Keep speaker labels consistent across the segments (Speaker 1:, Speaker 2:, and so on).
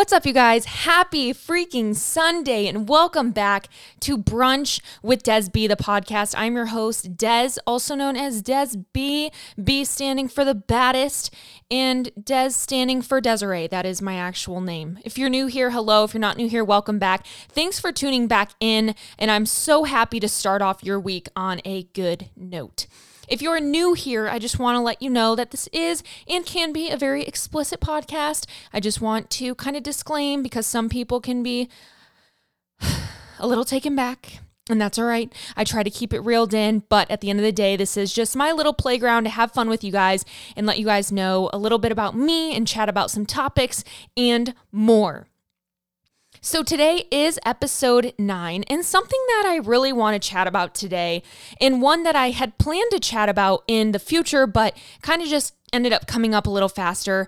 Speaker 1: What's up, you guys? Happy freaking Sunday, and welcome back to Brunch with Des B, the podcast. I'm your host, Des, also known as Des B. B standing for the baddest, and Des standing for Desiree. That is my actual name. If you're new here, hello. If you're not new here, welcome back. Thanks for tuning back in, and I'm so happy to start off your week on a good note. If you're new here, I just want to let you know that this is and can be a very explicit podcast. I just want to kind of disclaim because some people can be a little taken back. And that's all right. I try to keep it reeled in, but at the end of the day, this is just my little playground to have fun with you guys and let you guys know a little bit about me and chat about some topics and more. So, today is episode nine, and something that I really want to chat about today, and one that I had planned to chat about in the future, but kind of just ended up coming up a little faster,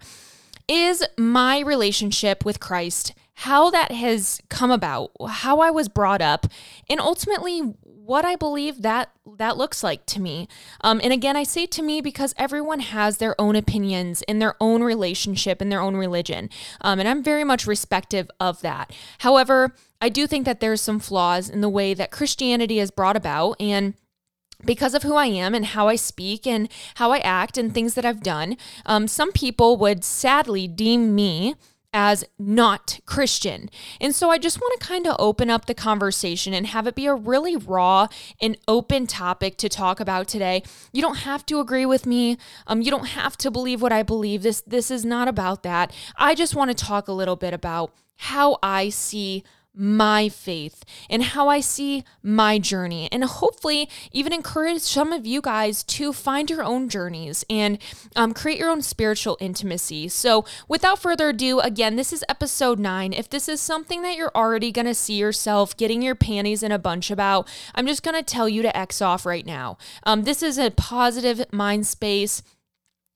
Speaker 1: is my relationship with Christ, how that has come about, how I was brought up, and ultimately what I believe that that looks like to me. Um, and again, I say to me because everyone has their own opinions in their own relationship and their own religion, um, and I'm very much respective of that. However, I do think that there's some flaws in the way that Christianity is brought about and because of who I am and how I speak and how I act and things that I've done, um, some people would sadly deem me as not Christian. And so I just want to kind of open up the conversation and have it be a really raw and open topic to talk about today. You don't have to agree with me. Um you don't have to believe what I believe. This this is not about that. I just want to talk a little bit about how I see my faith and how I see my journey, and hopefully even encourage some of you guys to find your own journeys and um, create your own spiritual intimacy. So, without further ado, again, this is episode nine. If this is something that you're already going to see yourself getting your panties in a bunch about, I'm just going to tell you to X off right now. Um, this is a positive mind space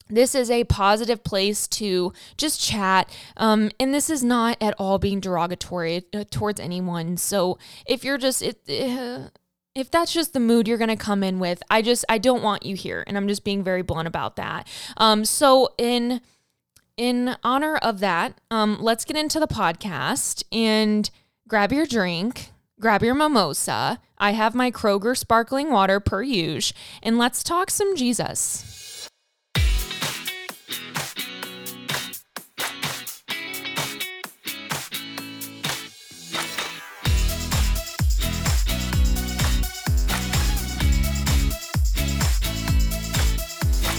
Speaker 1: this is a positive place to just chat. Um, and this is not at all being derogatory uh, towards anyone. So if you're just, it, uh, if that's just the mood you're going to come in with, I just, I don't want you here. And I'm just being very blunt about that. Um, so in, in honor of that, um, let's get into the podcast and grab your drink, grab your mimosa. I have my Kroger sparkling water per use, and let's talk some Jesus.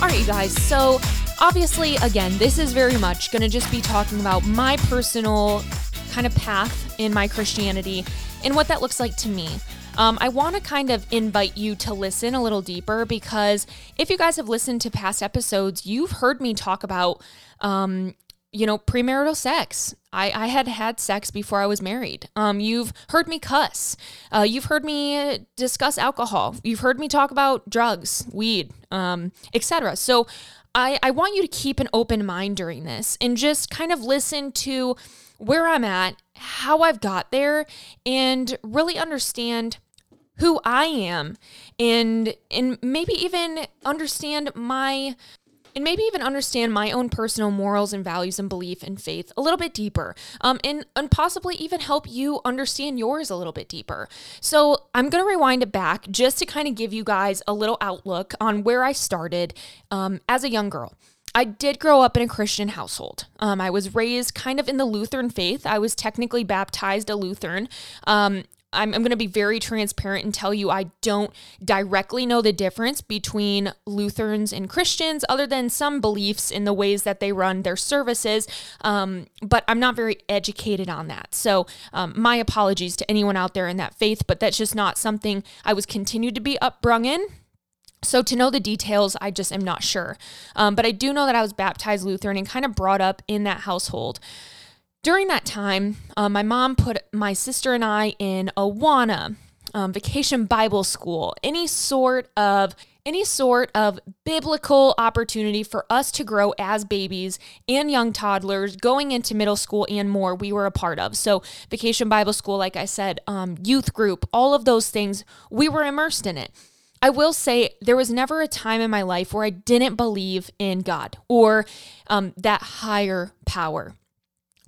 Speaker 1: All right, you guys. So, obviously, again, this is very much going to just be talking about my personal kind of path in my Christianity and what that looks like to me. Um, I want to kind of invite you to listen a little deeper because if you guys have listened to past episodes, you've heard me talk about, um, you know, premarital sex. I, I had had sex before I was married. Um, you've heard me cuss. Uh, you've heard me discuss alcohol. You've heard me talk about drugs, weed, um, etc. So I, I want you to keep an open mind during this and just kind of listen to where I'm at, how I've got there, and really understand who I am and and maybe even understand my and maybe even understand my own personal morals and values and belief and faith a little bit deeper um, and, and possibly even help you understand yours a little bit deeper. So I'm going to rewind it back just to kind of give you guys a little outlook on where I started um, as a young girl. I did grow up in a Christian household. Um, I was raised kind of in the Lutheran faith. I was technically baptized a Lutheran. Um, I'm, I'm going to be very transparent and tell you I don't directly know the difference between Lutherans and Christians, other than some beliefs in the ways that they run their services. Um, but I'm not very educated on that. So, um, my apologies to anyone out there in that faith, but that's just not something I was continued to be upbrung in. So, to know the details, I just am not sure. Um, but I do know that I was baptized Lutheran and kind of brought up in that household. During that time, uh, my mom put my sister and I in Awana, um, vacation Bible school, any sort of any sort of biblical opportunity for us to grow as babies and young toddlers going into middle school and more we were a part of. So vacation bible school like i said um, youth group all of those things we were immersed in it. I will say there was never a time in my life where I didn't believe in God or um, that higher power.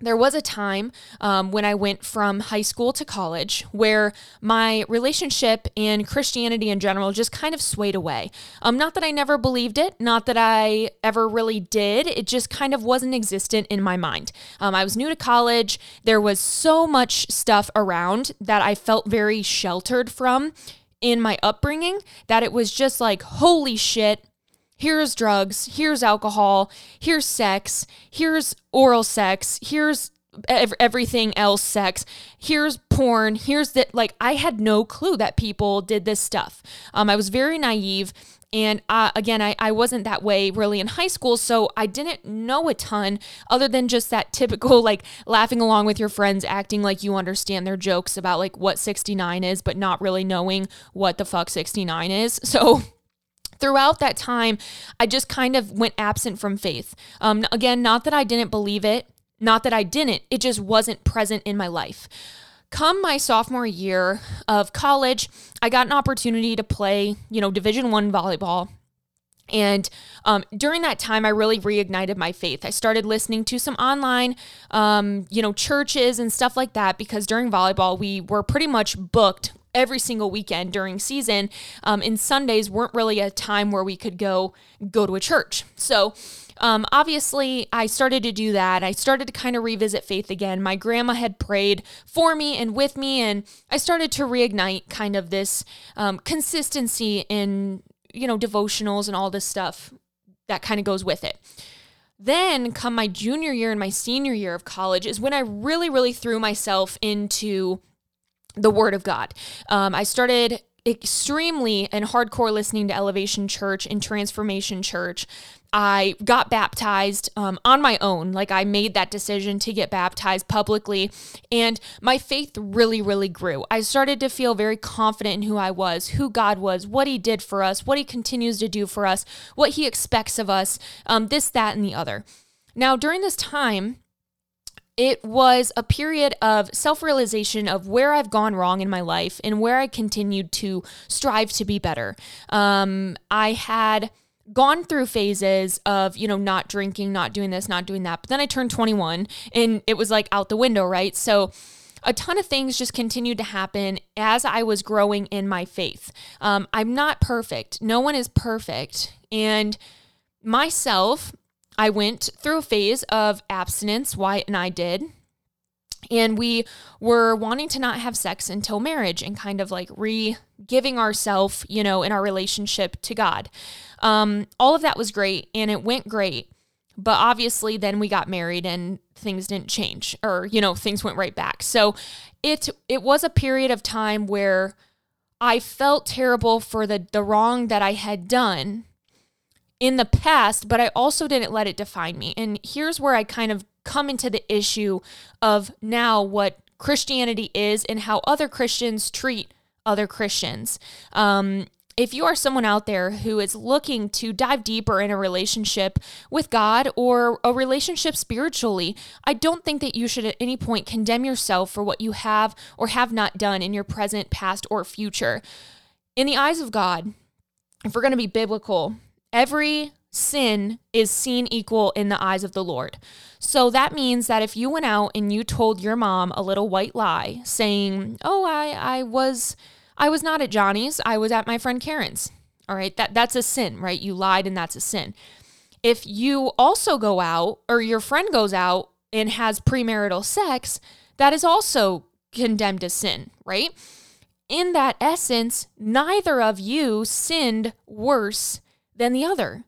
Speaker 1: There was a time um, when I went from high school to college where my relationship and Christianity in general just kind of swayed away. Um, not that I never believed it, not that I ever really did. It just kind of wasn't existent in my mind. Um, I was new to college. There was so much stuff around that I felt very sheltered from in my upbringing that it was just like, holy shit, here's drugs, here's alcohol, here's sex, here's oral sex, here's ev- everything else sex, here's porn, here's that. Like, I had no clue that people did this stuff. Um, I was very naive. And uh, again, I, I wasn't that way really in high school, so I didn't know a ton other than just that typical like laughing along with your friends, acting like you understand their jokes about like what 69 is, but not really knowing what the fuck 69 is. So throughout that time, I just kind of went absent from faith. Um, again, not that I didn't believe it, not that I didn't, it just wasn't present in my life. Come my sophomore year of college, I got an opportunity to play, you know, Division One volleyball. And um, during that time, I really reignited my faith. I started listening to some online, um, you know, churches and stuff like that because during volleyball, we were pretty much booked every single weekend during season um, and sundays weren't really a time where we could go go to a church. So um, obviously i started to do that. I started to kind of revisit faith again. My grandma had prayed for me and with me and i started to reignite kind of this um, consistency in you know devotionals and all this stuff that kind of goes with it. Then come my junior year and my senior year of college is when i really really threw myself into the Word of God. Um, I started extremely and hardcore listening to Elevation Church and Transformation Church. I got baptized um, on my own. Like I made that decision to get baptized publicly, and my faith really, really grew. I started to feel very confident in who I was, who God was, what He did for us, what He continues to do for us, what He expects of us, um, this, that, and the other. Now, during this time, it was a period of self realization of where I've gone wrong in my life and where I continued to strive to be better. Um, I had gone through phases of, you know, not drinking, not doing this, not doing that. But then I turned 21 and it was like out the window, right? So, a ton of things just continued to happen as I was growing in my faith. Um, I'm not perfect. No one is perfect. And myself, I went through a phase of abstinence, Wyatt and I did. And we were wanting to not have sex until marriage and kind of like re giving ourselves, you know, in our relationship to God. Um, all of that was great and it went great. But obviously, then we got married and things didn't change or, you know, things went right back. So it, it was a period of time where I felt terrible for the, the wrong that I had done in the past, but I also didn't let it define me. And here's where I kind of come into the issue of now what Christianity is and how other Christians treat other Christians. Um, if you are someone out there who is looking to dive deeper in a relationship with God or a relationship spiritually, I don't think that you should at any point condemn yourself for what you have or have not done in your present, past, or future. In the eyes of God, if we're going to be biblical, every sin is seen equal in the eyes of the Lord. So that means that if you went out and you told your mom a little white lie saying, "Oh, I I was I was not at Johnny's, I was at my friend Karen's." All right? That that's a sin, right? You lied and that's a sin. If you also go out or your friend goes out and has premarital sex, that is also condemned as sin, right? In that essence, neither of you sinned worse than the other.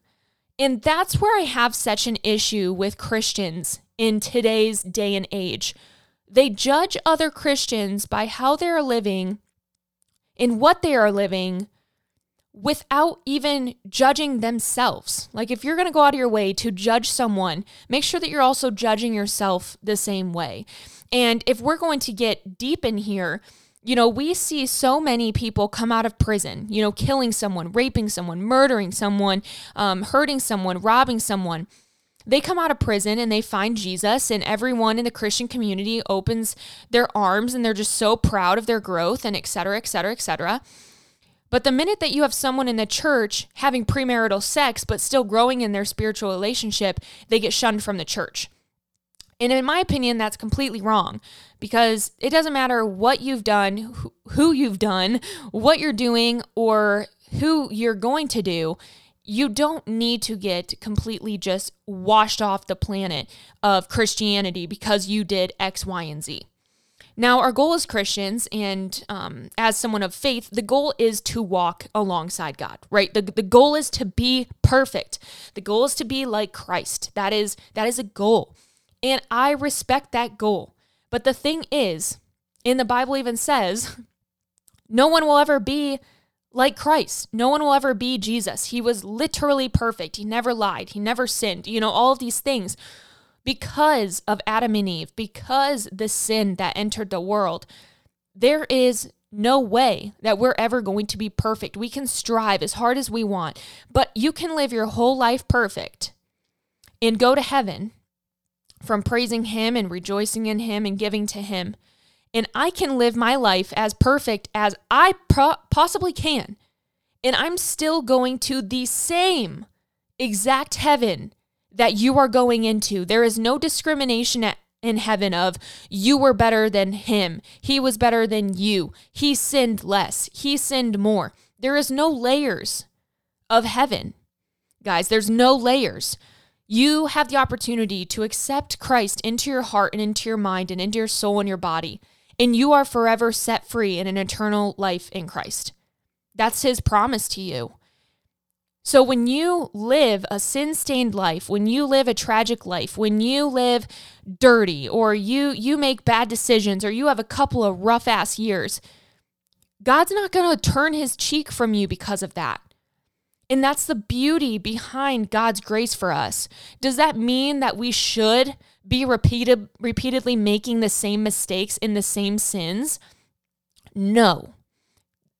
Speaker 1: And that's where I have such an issue with Christians in today's day and age. They judge other Christians by how they're living and what they are living without even judging themselves. Like, if you're going to go out of your way to judge someone, make sure that you're also judging yourself the same way. And if we're going to get deep in here, you know, we see so many people come out of prison, you know, killing someone, raping someone, murdering someone, um, hurting someone, robbing someone. They come out of prison and they find Jesus, and everyone in the Christian community opens their arms and they're just so proud of their growth and et cetera, et cetera, et cetera. But the minute that you have someone in the church having premarital sex but still growing in their spiritual relationship, they get shunned from the church. And in my opinion, that's completely wrong because it doesn't matter what you've done, who you've done, what you're doing, or who you're going to do. You don't need to get completely just washed off the planet of Christianity because you did X, Y, and Z. Now, our goal as Christians and um, as someone of faith, the goal is to walk alongside God, right? The, the goal is to be perfect. The goal is to be like Christ. That is that is a goal. And I respect that goal. But the thing is, in the Bible even says, no one will ever be like Christ. No one will ever be Jesus. He was literally perfect. He never lied. He never sinned. You know, all of these things because of Adam and Eve, because the sin that entered the world, there is no way that we're ever going to be perfect. We can strive as hard as we want, but you can live your whole life perfect and go to heaven from praising Him and rejoicing in Him and giving to Him. And I can live my life as perfect as I pro- possibly can. And I'm still going to the same exact heaven that you are going into. There is no discrimination at, in heaven of you were better than him. He was better than you. He sinned less. He sinned more. There is no layers of heaven. Guys, there's no layers. You have the opportunity to accept Christ into your heart and into your mind and into your soul and your body, and you are forever set free in an eternal life in Christ. That's his promise to you. So when you live a sin-stained life, when you live a tragic life, when you live dirty or you you make bad decisions or you have a couple of rough ass years, God's not going to turn his cheek from you because of that. And that's the beauty behind God's grace for us. Does that mean that we should be repeated repeatedly making the same mistakes in the same sins? No.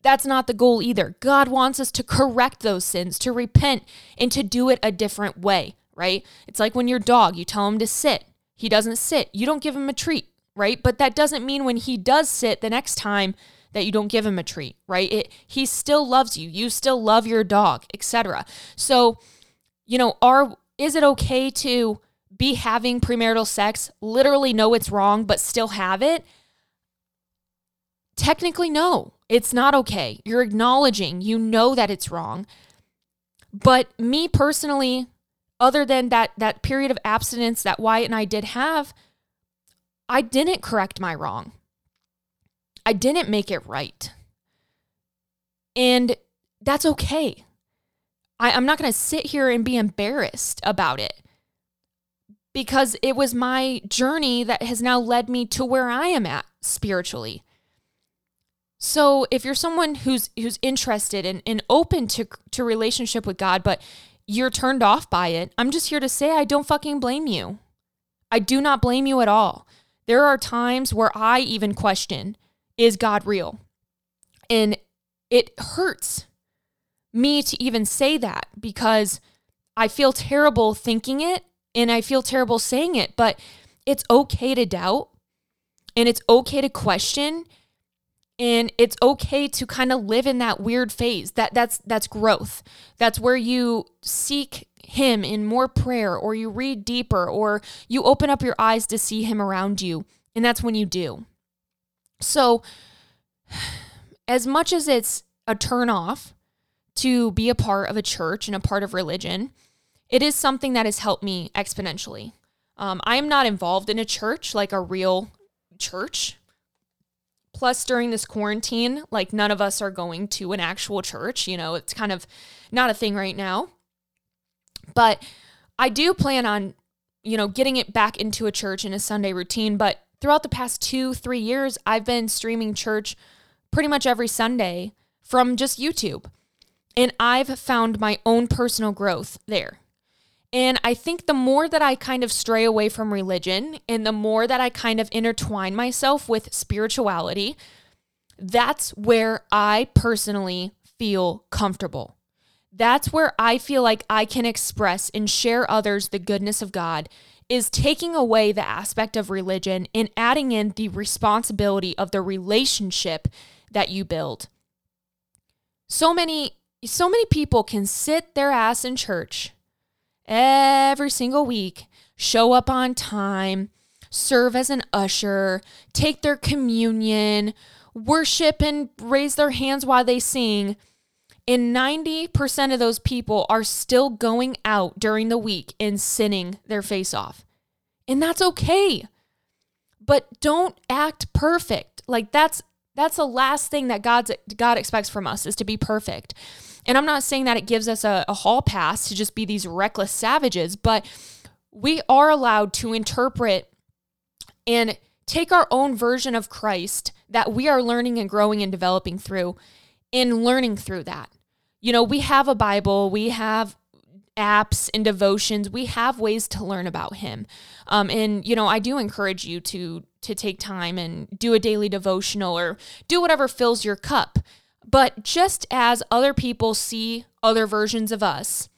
Speaker 1: That's not the goal either. God wants us to correct those sins, to repent, and to do it a different way, right? It's like when your dog, you tell him to sit, he doesn't sit. You don't give him a treat, right? But that doesn't mean when he does sit the next time that you don't give him a treat, right? It, he still loves you. You still love your dog, etc. So, you know, are is it okay to be having premarital sex, literally know it's wrong, but still have it? Technically, no. It's not okay. You're acknowledging, you know that it's wrong. But me personally, other than that that period of abstinence that Wyatt and I did have, I didn't correct my wrong. I didn't make it right. And that's okay. I, I'm not going to sit here and be embarrassed about it because it was my journey that has now led me to where I am at spiritually. So if you're someone who's who's interested and, and open to to relationship with God, but you're turned off by it, I'm just here to say I don't fucking blame you. I do not blame you at all. There are times where I even question, is God real? And it hurts me to even say that because I feel terrible thinking it and I feel terrible saying it, but it's okay to doubt and it's okay to question and it's okay to kind of live in that weird phase. That that's that's growth. That's where you seek him in more prayer or you read deeper or you open up your eyes to see him around you. And that's when you do so as much as it's a turn off to be a part of a church and a part of religion it is something that has helped me exponentially um, i am not involved in a church like a real church Plus, during this quarantine, like none of us are going to an actual church. You know, it's kind of not a thing right now. But I do plan on, you know, getting it back into a church in a Sunday routine. But throughout the past two, three years, I've been streaming church pretty much every Sunday from just YouTube. And I've found my own personal growth there. And I think the more that I kind of stray away from religion and the more that I kind of intertwine myself with spirituality, that's where I personally feel comfortable. That's where I feel like I can express and share others the goodness of God is taking away the aspect of religion and adding in the responsibility of the relationship that you build. So many so many people can sit their ass in church every single week, show up on time, serve as an usher, take their communion, worship and raise their hands while they sing. And 90% of those people are still going out during the week and sinning their face off. And that's okay. But don't act perfect. Like that's that's the last thing that God's God expects from us is to be perfect. And I'm not saying that it gives us a, a hall pass to just be these reckless savages, but we are allowed to interpret and take our own version of Christ that we are learning and growing and developing through and learning through that. You know, we have a Bible, we have apps and devotions, we have ways to learn about Him. Um, and you know, I do encourage you to to take time and do a daily devotional or do whatever fills your cup. But just as other people see other versions of us,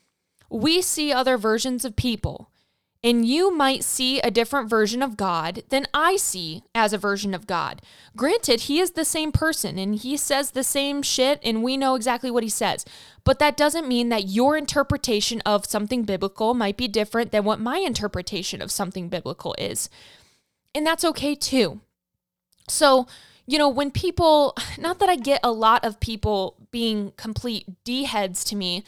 Speaker 1: we see other versions of people. And you might see a different version of God than I see as a version of God. Granted, he is the same person and he says the same shit and we know exactly what he says. But that doesn't mean that your interpretation of something biblical might be different than what my interpretation of something biblical is. And that's okay too. So, you know, when people, not that I get a lot of people being complete D heads to me,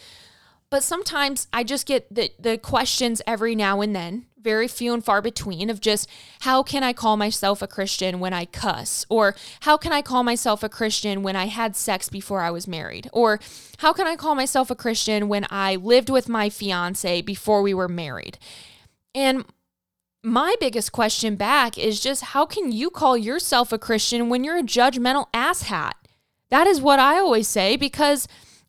Speaker 1: but sometimes I just get the, the questions every now and then, very few and far between, of just how can I call myself a Christian when I cuss? Or how can I call myself a Christian when I had sex before I was married? Or how can I call myself a Christian when I lived with my fiance before we were married? And my biggest question back is just how can you call yourself a Christian when you're a judgmental asshat? That is what I always say because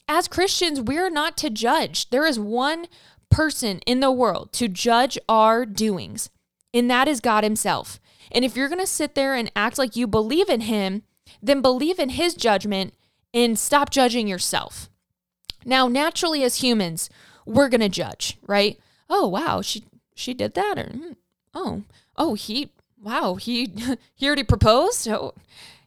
Speaker 1: as Christians, we're not to judge. There is one person in the world to judge our doings, and that is God Himself. And if you're going to sit there and act like you believe in Him, then believe in His judgment and stop judging yourself. Now, naturally, as humans, we're going to judge, right? Oh, wow, she she did that, or hmm, oh, oh, he, wow, he he already proposed. Oh,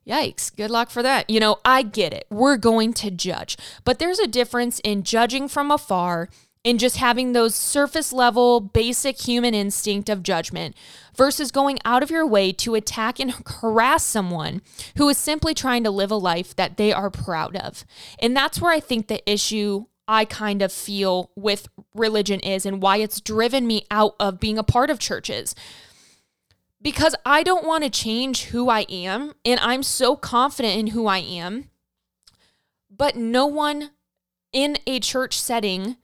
Speaker 1: Yikes, good luck for that. You know, I get it. We're going to judge. But there's a difference in judging from afar and just having those surface level basic human instinct of judgment versus going out of your way to attack and harass someone who is simply trying to live a life that they are proud of. And that's where I think the issue I kind of feel with religion is and why it's driven me out of being a part of churches because I don't want to change who I am. And I'm so confident in who I am. But no one in a church setting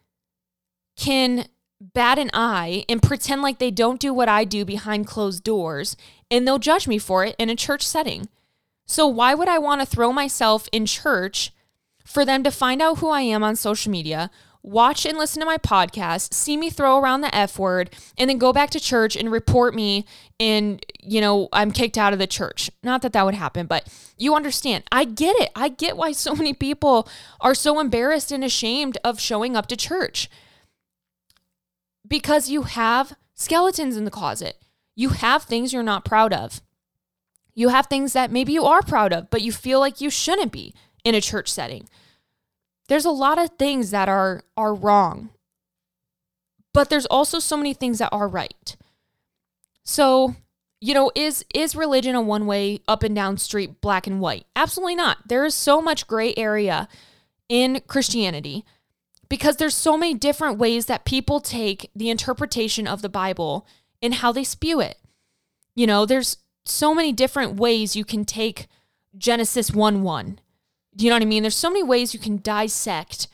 Speaker 1: can bat an eye and pretend like they don't do what I do behind closed doors and they'll judge me for it in a church setting. So, why would I want to throw myself in church for them to find out who I am on social media watch and listen to my podcast, see me throw around the F word, and then go back to church and report me and, you know, I'm kicked out of the church. Not that that would happen, but you understand. I get it. I get why so many people are so embarrassed and ashamed of showing up to church because you have skeletons in the closet. You have things you're not proud of. You have things that maybe you are proud of, but you feel like you shouldn't be in a church setting. There's a lot of things that are are wrong. But there's also so many things that are right. So, you know, is is religion a one-way up and down street black and white? Absolutely not. There is so much gray area in Christianity because there's so many different ways that people take the interpretation of the Bible and how they spew it. You know, there's so many different ways you can take Genesis 1 1 do you know what I mean? There's so many ways you can dissect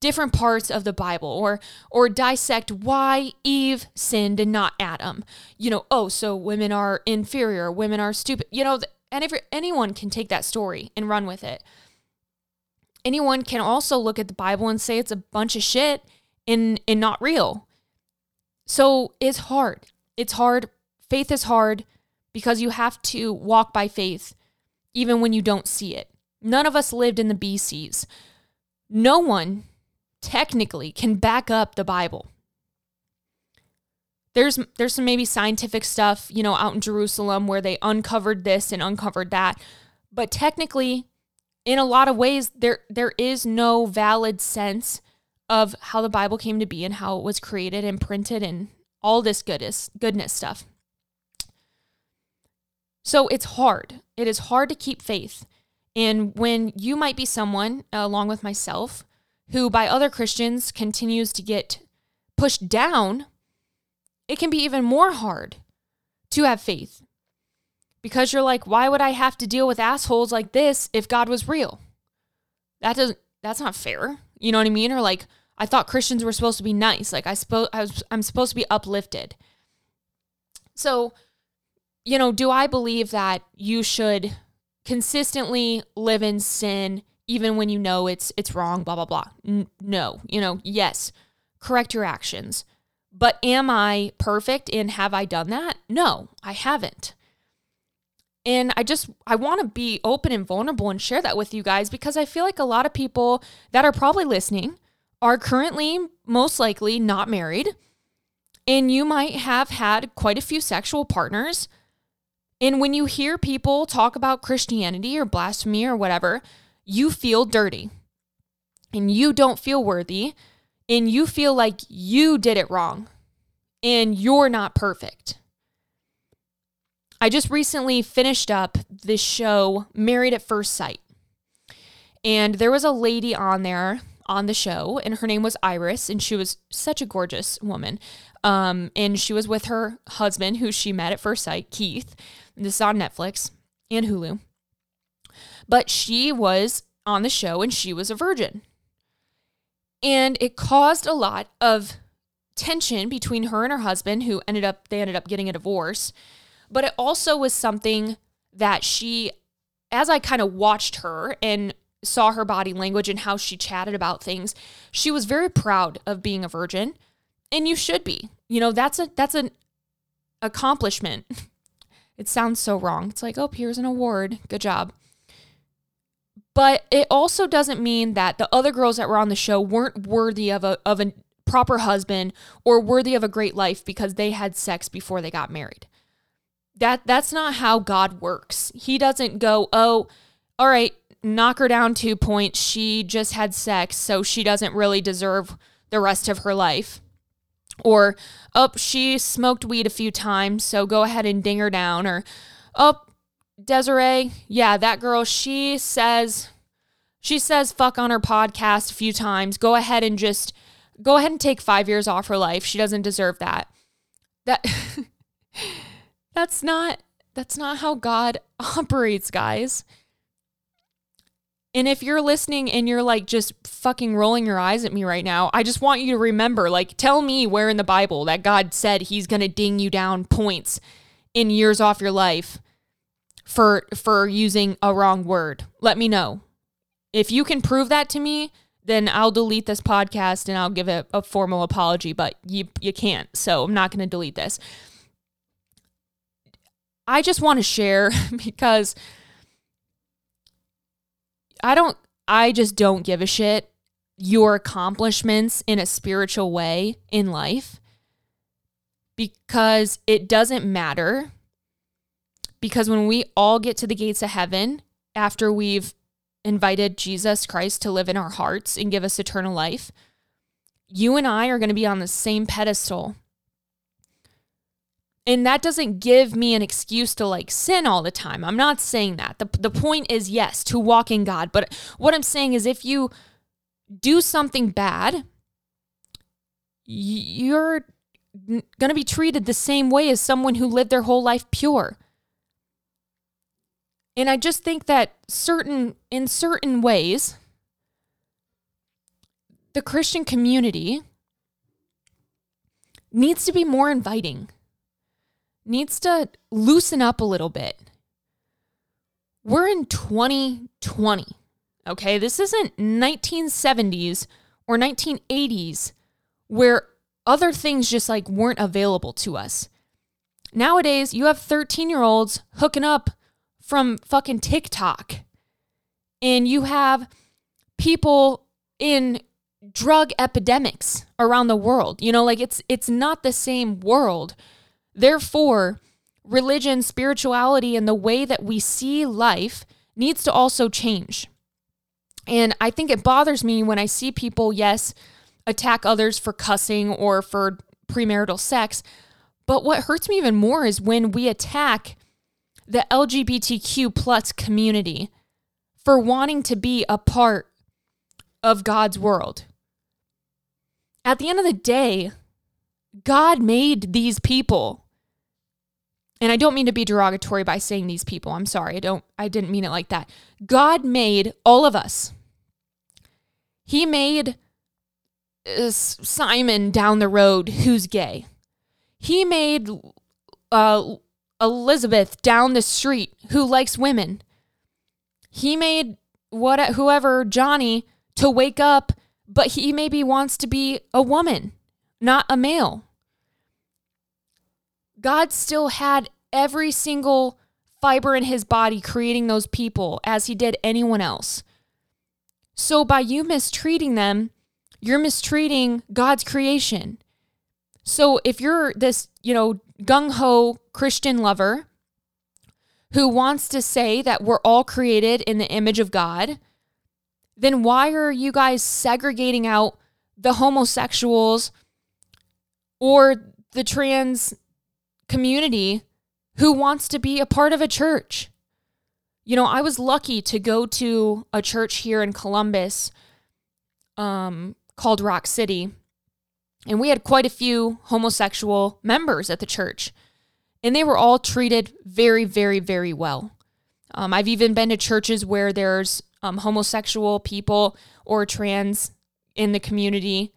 Speaker 1: different parts of the Bible or or dissect why Eve sinned and not Adam. You know, oh, so women are inferior, women are stupid. You know, and if anyone can take that story and run with it. Anyone can also look at the Bible and say it's a bunch of shit and and not real. So it's hard. It's hard. Faith is hard because you have to walk by faith even when you don't see it. None of us lived in the BCs. No one technically can back up the Bible. There's there's some maybe scientific stuff, you know, out in Jerusalem where they uncovered this and uncovered that. But technically, in a lot of ways, there there is no valid sense of how the Bible came to be and how it was created and printed and all this goodness goodness stuff. So it's hard. It is hard to keep faith. And when you might be someone, uh, along with myself, who by other Christians continues to get pushed down, it can be even more hard to have faith because you're like, why would I have to deal with assholes like this if God was real? That doesn't, that's not fair. You know what I mean? Or like, I thought Christians were supposed to be nice. Like I suppose I was, I'm supposed to be uplifted. So, you know, do I believe that you should consistently live in sin even when you know it's it's wrong, blah blah blah. N- no, you know, yes, correct your actions. But am I perfect and have I done that? No, I haven't. And I just I want to be open and vulnerable and share that with you guys because I feel like a lot of people that are probably listening are currently most likely not married and you might have had quite a few sexual partners. And when you hear people talk about Christianity or blasphemy or whatever, you feel dirty and you don't feel worthy and you feel like you did it wrong and you're not perfect. I just recently finished up this show, Married at First Sight. And there was a lady on there on the show, and her name was Iris, and she was such a gorgeous woman. Um, and she was with her husband, who she met at first sight, Keith. This is on Netflix and Hulu. But she was on the show and she was a virgin. And it caused a lot of tension between her and her husband, who ended up, they ended up getting a divorce. But it also was something that she, as I kind of watched her and saw her body language and how she chatted about things, she was very proud of being a virgin. And you should be. You know, that's a that's an accomplishment. It sounds so wrong. It's like, oh, here's an award. Good job. But it also doesn't mean that the other girls that were on the show weren't worthy of a of a proper husband or worthy of a great life because they had sex before they got married. That that's not how God works. He doesn't go, "Oh, all right, knock her down 2 points. She just had sex, so she doesn't really deserve the rest of her life." Or, "Oh, she smoked weed a few times, so go ahead and ding her down." Or, "Oh, Desiree, yeah, that girl, she says she says fuck on her podcast a few times. Go ahead and just go ahead and take 5 years off her life. She doesn't deserve that. That That's not that's not how God operates, guys. And if you're listening and you're like just fucking rolling your eyes at me right now, I just want you to remember like tell me where in the Bible that God said he's going to ding you down points in years off your life for for using a wrong word. Let me know. If you can prove that to me, then I'll delete this podcast and I'll give it a formal apology, but you you can't. So I'm not going to delete this. I just want to share because I don't I just don't give a shit your accomplishments in a spiritual way in life because it doesn't matter because when we all get to the gates of heaven after we've invited Jesus Christ to live in our hearts and give us eternal life, you and I are going to be on the same pedestal. And that doesn't give me an excuse to like sin all the time. I'm not saying that. The, the point is, yes, to walk in God. But what I'm saying is, if you do something bad, you're going to be treated the same way as someone who lived their whole life pure. And I just think that certain in certain ways the Christian community needs to be more inviting. Needs to loosen up a little bit. We're in 2020. Okay? This isn't 1970s or 1980s where other things just like weren't available to us. Nowadays, you have 13 year olds hooking up from fucking TikTok. And you have people in drug epidemics around the world. You know, like it's it's not the same world. Therefore, religion, spirituality and the way that we see life needs to also change. And I think it bothers me when I see people, yes, attack others for cussing or for premarital sex. But what hurts me even more is when we attack the LGBTQ plus community for wanting to be a part of God's world. At the end of the day, God made these people. And I don't mean to be derogatory by saying these people. I'm sorry. I don't I didn't mean it like that. God made all of us. He made uh, Simon down the road who's gay. He made uh, Elizabeth down the street who likes women. He made what whoever Johnny to wake up, but he maybe wants to be a woman, not a male. God still had every single fiber in his body creating those people as he did anyone else. So by you mistreating them, you're mistreating God's creation. So if you're this, you know, gung ho Christian lover who wants to say that we're all created in the image of God, then why are you guys segregating out the homosexuals or the trans community who wants to be a part of a church? You know, I was lucky to go to a church here in Columbus um, called Rock City. And we had quite a few homosexual members at the church. And they were all treated very, very, very well. Um, I've even been to churches where there's um, homosexual people or trans in the community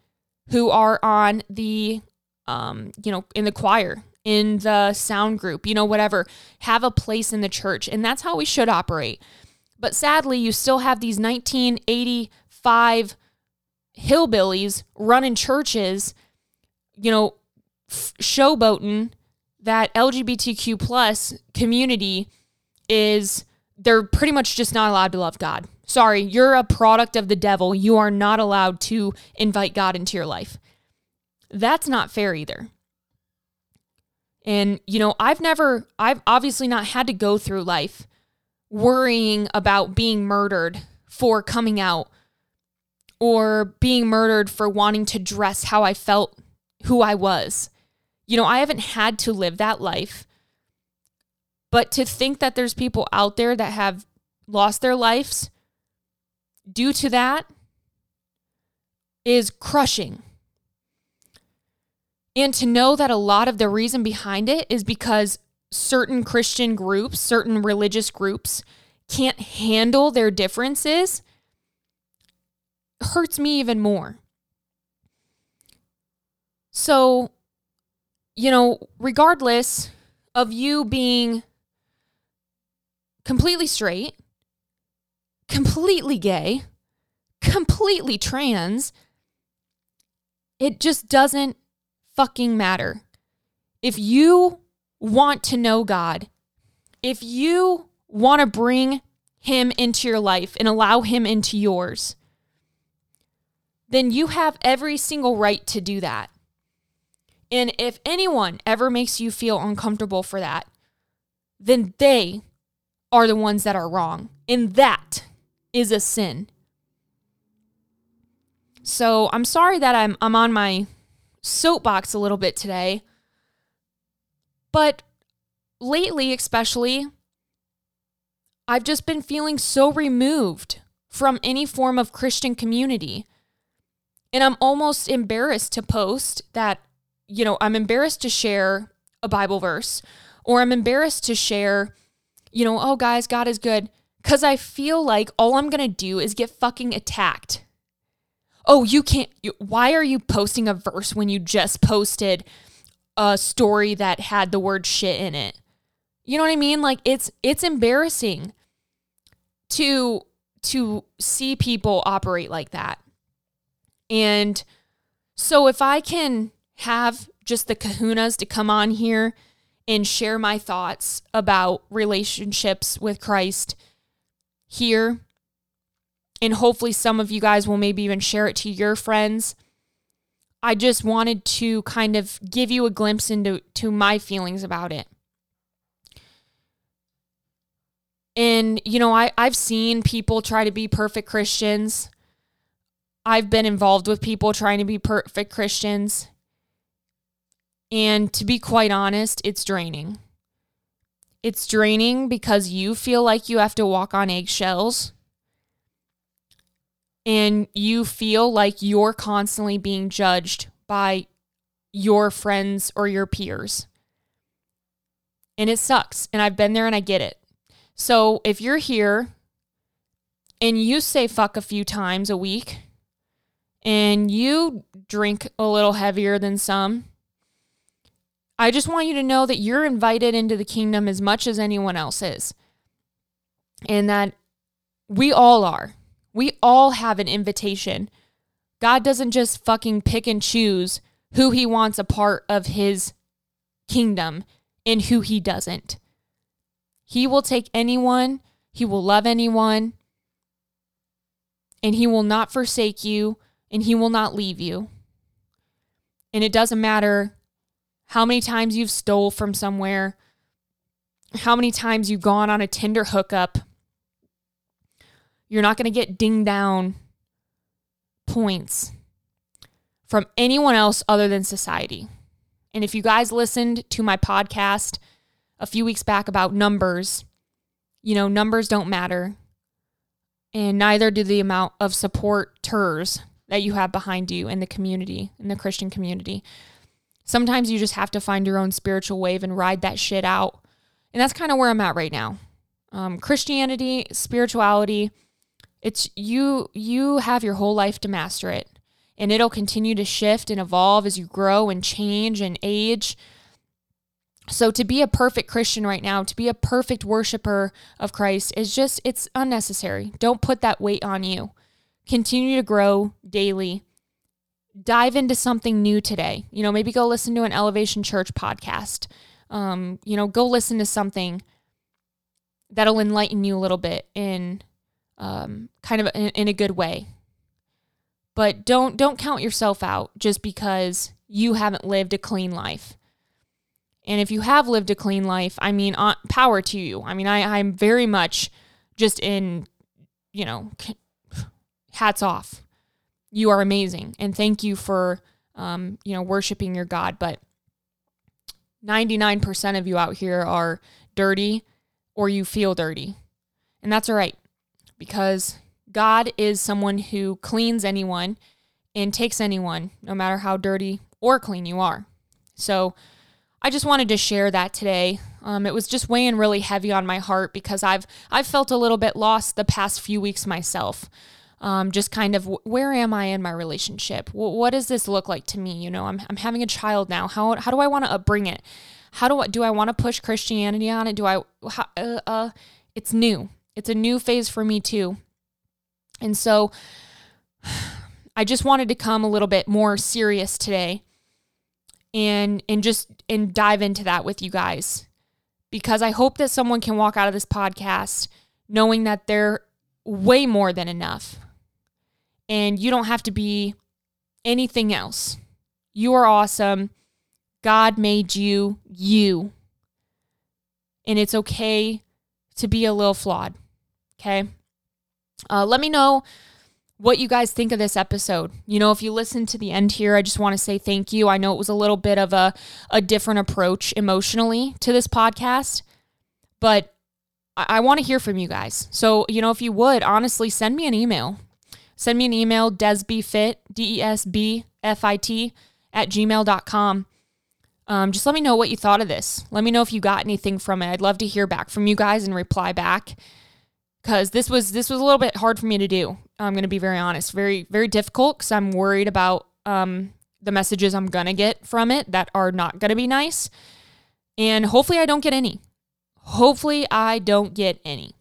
Speaker 1: who are on the, um, you know, in the choir, in the sound group, you know, whatever, have a place in the church. And that's how we should operate. But sadly, you still have these 1985 hillbillies running churches, you know, f- showboating that LGBTQ plus community is they're pretty much just not allowed to love God. Sorry, you're a product of the devil. You are not allowed to invite God into your life. That's not fair either. And, you know, I've never, I've obviously not had to go through life worrying about being murdered for coming out or being murdered for wanting to dress how I felt who I was. You know, I haven't had to live that life. But to think that there's people out there that have lost their lives due to that is crushing. And to know that a lot of the reason behind it is because certain Christian groups, certain religious groups can't handle their differences hurts me even more. So, you know, regardless of you being completely straight, completely gay, completely trans, it just doesn't fucking matter. If you want to know God, if you want to bring Him into your life and allow Him into yours, then you have every single right to do that. And if anyone ever makes you feel uncomfortable for that, then they are the ones that are wrong. And that is a sin. So I'm sorry that I'm, I'm on my soapbox a little bit today. But lately, especially, I've just been feeling so removed from any form of Christian community. And I'm almost embarrassed to post that, you know, I'm embarrassed to share a Bible verse or I'm embarrassed to share, you know, oh, guys, God is good. Cause I feel like all I'm gonna do is get fucking attacked. Oh, you can't. You, why are you posting a verse when you just posted a story that had the word shit in it? You know what I mean? Like it's it's embarrassing to to see people operate like that. And so if I can have just the kahunas to come on here and share my thoughts about relationships with Christ here, and hopefully some of you guys will maybe even share it to your friends. I just wanted to kind of give you a glimpse into to my feelings about it. And you know, I I've seen people try to be perfect Christians I've been involved with people trying to be perfect Christians. And to be quite honest, it's draining. it's draining because you feel like you have to walk on eggshells and you feel like you're constantly being judged by your friends or your peers. And it sucks. And I've been there and I get it. So if you're here and you say fuck a few times a week and you drink a little heavier than some, I just want you to know that you're invited into the kingdom as much as anyone else is. And that we all are. We all have an invitation. God doesn't just fucking pick and choose who he wants a part of his kingdom and who he doesn't. He will take anyone, he will love anyone, and he will not forsake you, and he will not leave you. And it doesn't matter how many times you've stole from somewhere, how many times you've gone on a Tinder hookup. You're not going to get ding down points from anyone else other than society. And if you guys listened to my podcast a few weeks back about numbers, you know, numbers don't matter. And neither do the amount of supporters that you have behind you in the community, in the Christian community. Sometimes you just have to find your own spiritual wave and ride that shit out. And that's kind of where I'm at right now. Um, Christianity, spirituality, it's you you have your whole life to master it. And it'll continue to shift and evolve as you grow and change and age. So to be a perfect Christian right now, to be a perfect worshiper of Christ is just it's unnecessary. Don't put that weight on you. Continue to grow daily dive into something new today. You know, maybe go listen to an Elevation Church podcast. Um, you know, go listen to something that'll enlighten you a little bit in um, kind of in, in a good way. But don't don't count yourself out just because you haven't lived a clean life. And if you have lived a clean life, I mean, uh, power to you. I mean, I, I'm very much just in, you know, hats off you are amazing and thank you for um, you know worshiping your god but 99% of you out here are dirty or you feel dirty and that's all right because god is someone who cleans anyone and takes anyone no matter how dirty or clean you are so i just wanted to share that today um, it was just weighing really heavy on my heart because i've i've felt a little bit lost the past few weeks myself um, just kind of where am I in my relationship? what does this look like to me? You know, I'm, I'm having a child now. How, how do I want to upbring it? How do I, do I want to push Christianity on it? Do I, how, uh, uh, it's new. It's a new phase for me too. And so I just wanted to come a little bit more serious today and, and just, and dive into that with you guys because I hope that someone can walk out of this podcast knowing that they're way more than enough and you don't have to be anything else. You are awesome. God made you you. And it's okay to be a little flawed. Okay. Uh, let me know what you guys think of this episode. You know, if you listen to the end here, I just want to say thank you. I know it was a little bit of a, a different approach emotionally to this podcast, but I, I want to hear from you guys. So, you know, if you would honestly send me an email send me an email, desbfit, D E S B F I T, at gmail.com. Um, just let me know what you thought of this. Let me know if you got anything from it. I'd love to hear back from you guys and reply back because this was this was a little bit hard for me to do. I'm going to be very honest, very very difficult because I'm worried about um, the messages I'm gonna get from it that are not going to be nice, and hopefully I don't get any. Hopefully I don't get any.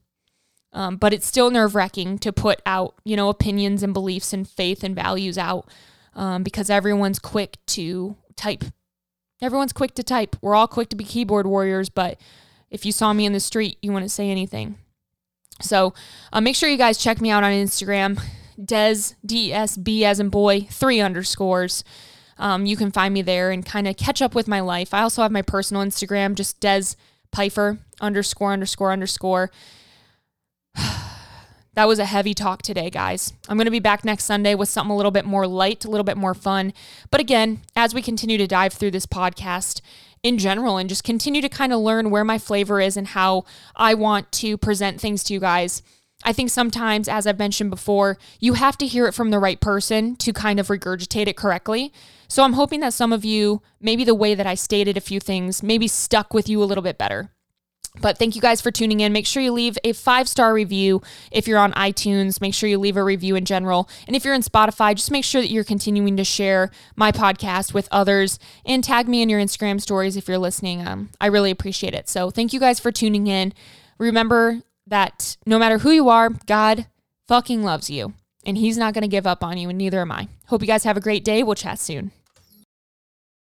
Speaker 1: Um, but it's still nerve wracking to put out, you know, opinions and beliefs and faith and values out um, because everyone's quick to type. Everyone's quick to type. We're all quick to be keyboard warriors, but if you saw me in the street, you wouldn't say anything. So uh, make sure you guys check me out on Instagram, Des D S B as in boy three underscores. Um, you can find me there and kind of catch up with my life. I also have my personal Instagram, just Des Pifer underscore underscore underscore. that was a heavy talk today, guys. I'm going to be back next Sunday with something a little bit more light, a little bit more fun. But again, as we continue to dive through this podcast, in general and just continue to kind of learn where my flavor is and how I want to present things to you guys. I think sometimes, as I've mentioned before, you have to hear it from the right person to kind of regurgitate it correctly. So I'm hoping that some of you, maybe the way that I stated a few things, maybe stuck with you a little bit better. But thank you guys for tuning in. Make sure you leave a five star review if you're on iTunes. Make sure you leave a review in general. And if you're in Spotify, just make sure that you're continuing to share my podcast with others and tag me in your Instagram stories if you're listening. Um, I really appreciate it. So thank you guys for tuning in. Remember that no matter who you are, God fucking loves you and he's not going to give up on you, and neither am I. Hope you guys have a great day. We'll chat soon.